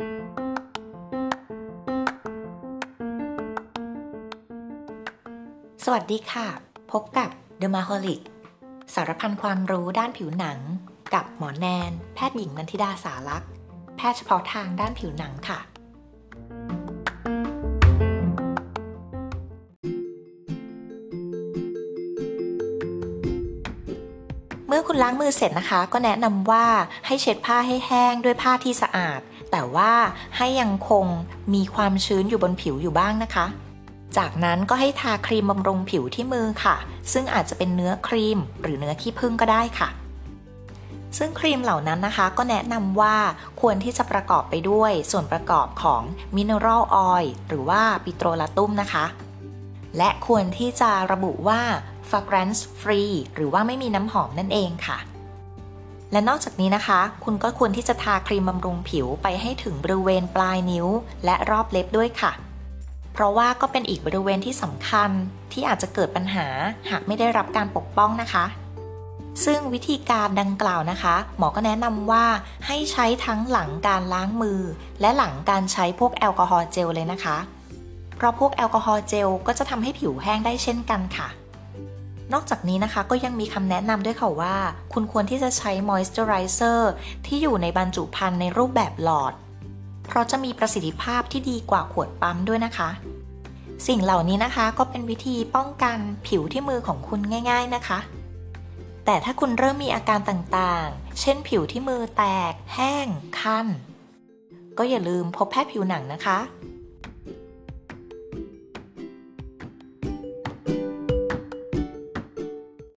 สวัสดีค่ะ พบกับ The m a h o l i c สารพันความรู้ด้านผิวหนัง กับหมอแนน แพทย์หญิงนันทิดาสารักษ์แพทย์เฉพาะทางด้านผิวหนังค่ะ เมื่อคุณล้างมือเสร็จนะคะ ก็แนะนำว่าให้เช็ดผ้าให้แห้งด้วยผ้าที่สะอาด แต่ว่าให้ยังคงมีความชื้นอยู่บนผิวอยู่บ้างนะคะ จากนั้นก็ให้ทาครีมบำรุงผิวที่มือค่ะ ซึ่งอาจจะเป็นเนื้อครีม หรือเนื้อขี้ผึ้งก็ได้ค่ะซึ่งครีมเหล่านั้นนะคะก็แนะนำว่าควรที่จะประกอบไปด้วยส่วนประกอบของมินเนอรัลออยล์หรือว่าปิโตรลาตุมนะคะ และควรที่จะระบุว่า fragrance free หรือว่าไม่มีน้ำหอมนั่นเองค่ะ และนอกจากนี้นะคะ คุณก็ควรที่จะทาครีมบำรุงผิวไปให้ถึงบริเวณปลายนิ้ว และรอบเล็บด้วยค่ะ เพราะว่าก็เป็นอีกบริเวณที่สำคัญที่อาจจะเกิดปัญหาหากไม่ได้รับการปกป้องนะคะซึ่งวิธีการดังกล่าวนะคะ หมอก็แนะนำว่าให้ใช้ทั้งหลังการล้างมือ และหลังการใช้พวกแอลกอฮอล์เจลเลยนะคะ เพราะพวกแอลกอฮอล์เจลก็จะทำให้ผิวแห้งได้เช่นกันค่ะ นอกจากนี้นะคะก็ยังมีคำแนะนำด้วยค่ะว่า คุณควรที่จะใช้มอยส์เจอไรเซอร์ที่อยู่ในบรรจุภัณฑ์ในรูปแบบหลอด เพราะจะมีประสิทธิภาพที่ดีกว่าขวดปั๊มด้วยนะคะ สิ่งเหล่านี้นะคะก็เป็นวิธีป้องกันผิวที่มือของคุณง่าย ๆนะคะ แต่ถ้าคุณเริ่มมีอาการต่างๆ เช่นผิวที่มือแตก แห้ง คัน ก็อย่าลืมพบแพทย์ผิวหนังนะคะ